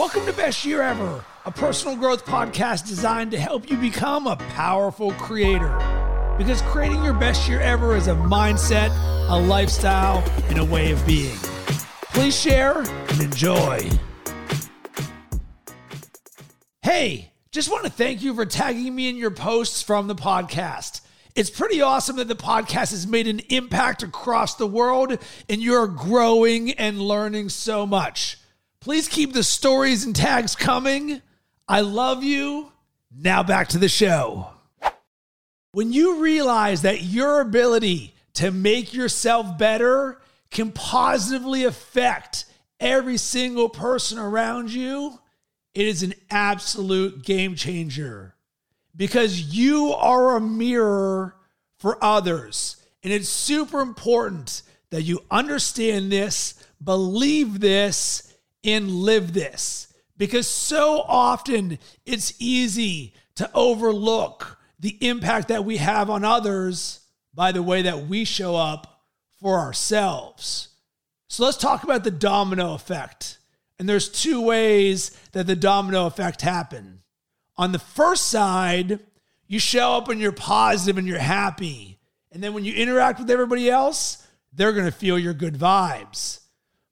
Welcome to Best Year Ever, a personal growth podcast designed to help you become a powerful creator. Because creating your best year ever is a mindset, a lifestyle, and a way of being. Please share and enjoy. Hey, just want to thank you for tagging me in your posts from the podcast. It's pretty awesome that the podcast has made an impact across the world and you're growing and learning so much. Please keep the stories and tags coming. I love you. Now back to the show. When you realize that your ability to make yourself better can positively affect every single person around you, it is an absolute game changer because you are a mirror for others. And it's super important that you understand this, believe this, and live this because so often it's easy to overlook the impact that we have on others by the way that we show up for ourselves. So let's talk about the domino effect. And there's two ways that the domino effect happen. On the first side, you show up and you're positive and you're happy. And then when you interact with everybody else, they're going to feel your good vibes.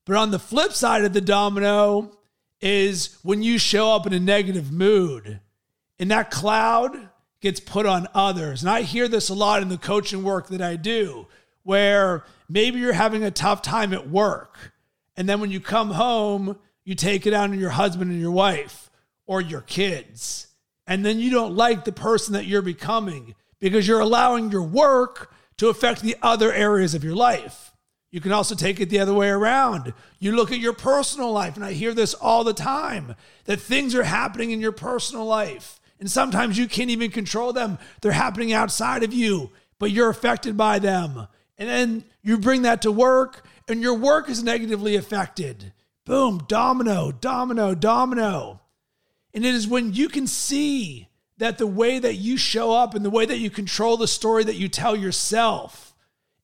But on the flip side of the domino is when you show up in a negative mood and that cloud gets put on others. And I hear this a lot in the coaching work that I do, where maybe you're having a tough time at work. And then when you come home, you take it out on your husband and your wife or your kids. And then you don't like the person that you're becoming because you're allowing your work to affect the other areas of your life. You can also take it the other way around. You look at your personal life, and I hear this all the time that things are happening in your personal life. And sometimes you can't even control them. They're happening outside of you, but you're affected by them. And then you bring that to work, and your work is negatively affected. Boom, domino, domino, domino. And it is when you can see that the way that you show up and the way that you control the story that you tell yourself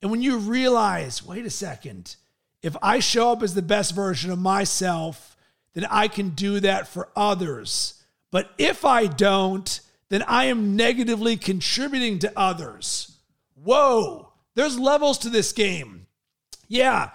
and when you realize, wait a second, if I show up as the best version of myself, then I can do that for others. But if I don't, then I am negatively contributing to others. Whoa, there's levels to this game. Yeah,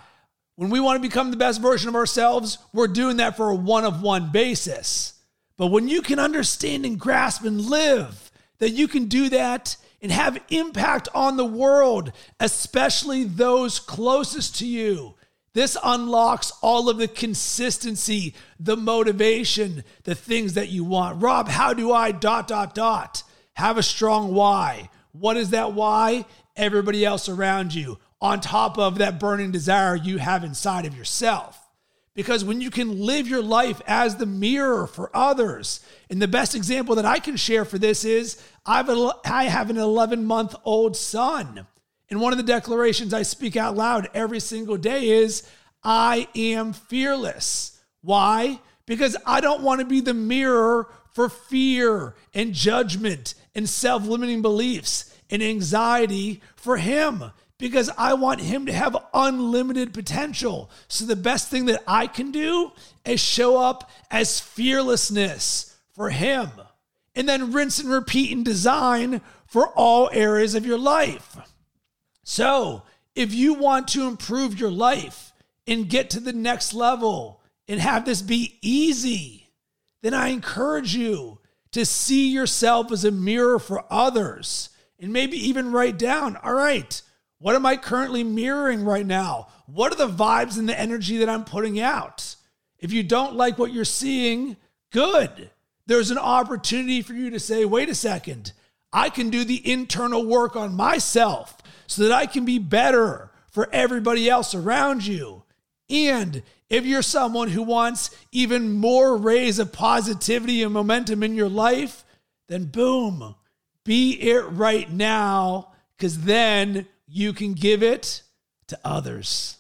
when we want to become the best version of ourselves, we're doing that for a one of one basis. But when you can understand and grasp and live that you can do that and have impact on the world, especially those closest to you. This unlocks all of the consistency, the motivation, the things that you want. Rob, how do I dot, dot, dot? Have a strong why. What is that why? Everybody else around you, on top of that burning desire you have inside of yourself. Because when you can live your life as the mirror for others, and the best example that I can share for this is I've a, I have an 11 month old son. And one of the declarations I speak out loud every single day is I am fearless. Why? Because I don't want to be the mirror for fear and judgment and self limiting beliefs and anxiety for him because I want him to have unlimited potential. So the best thing that I can do is show up as fearlessness for him. And then rinse and repeat and design for all areas of your life. So, if you want to improve your life and get to the next level and have this be easy, then I encourage you to see yourself as a mirror for others and maybe even write down, all right, what am I currently mirroring right now? What are the vibes and the energy that I'm putting out? If you don't like what you're seeing, good. There's an opportunity for you to say, wait a second, I can do the internal work on myself so that I can be better for everybody else around you. And if you're someone who wants even more rays of positivity and momentum in your life, then boom, be it right now, because then you can give it to others.